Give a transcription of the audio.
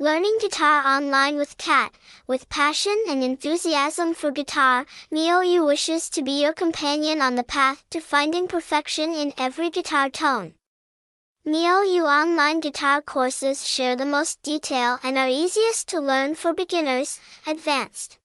Learning guitar online with Kat, with passion and enthusiasm for guitar, Miou wishes to be your companion on the path to finding perfection in every guitar tone. Miou online guitar courses share the most detail and are easiest to learn for beginners, advanced,